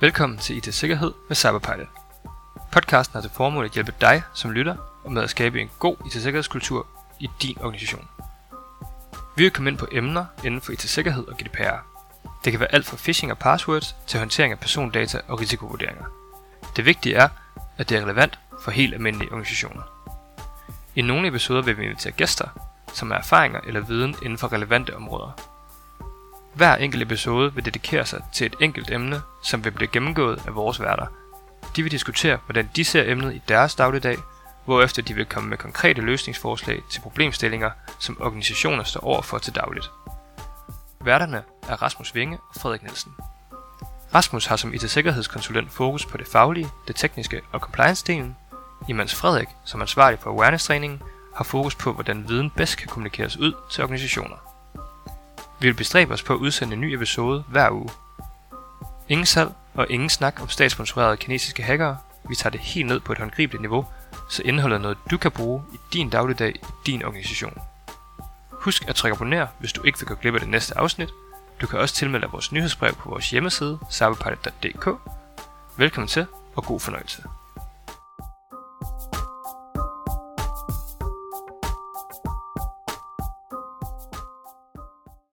Velkommen til IT Sikkerhed med Cyberpilot. Podcasten har til formål at hjælpe dig som lytter med at skabe en god IT-sikkerhedskultur i din organisation. Vi vil komme ind på emner inden for IT-sikkerhed og GDPR. Det kan være alt fra phishing og passwords til håndtering af persondata og risikovurderinger. Det vigtige er, at det er relevant for helt almindelige organisationer. I nogle episoder vil vi invitere gæster, som har erfaringer eller viden inden for relevante områder. Hver enkelt episode vil dedikere sig til et enkelt emne, som vil blive gennemgået af vores værter. De vil diskutere, hvordan de ser emnet i deres dagligdag, hvorefter de vil komme med konkrete løsningsforslag til problemstillinger, som organisationer står overfor til dagligt. Værterne er Rasmus Vinge og Frederik Nielsen. Rasmus har som IT-sikkerhedskonsulent fokus på det faglige, det tekniske og compliance-delen, imens Frederik, som ansvarlig for awareness-træningen, har fokus på, hvordan viden bedst kan kommunikeres ud til organisationer. Vi vil bestræbe os på at udsende en ny episode hver uge. Ingen salg og ingen snak om statssponsorerede kinesiske hackere. Vi tager det helt ned på et håndgribeligt niveau, så indholdet er noget, du kan bruge i din dagligdag i din organisation. Husk at trykke abonner, hvis du ikke vil gå glip af det næste afsnit. Du kan også tilmelde dig vores nyhedsbrev på vores hjemmeside, cyberpilot.dk. Velkommen til, og god fornøjelse.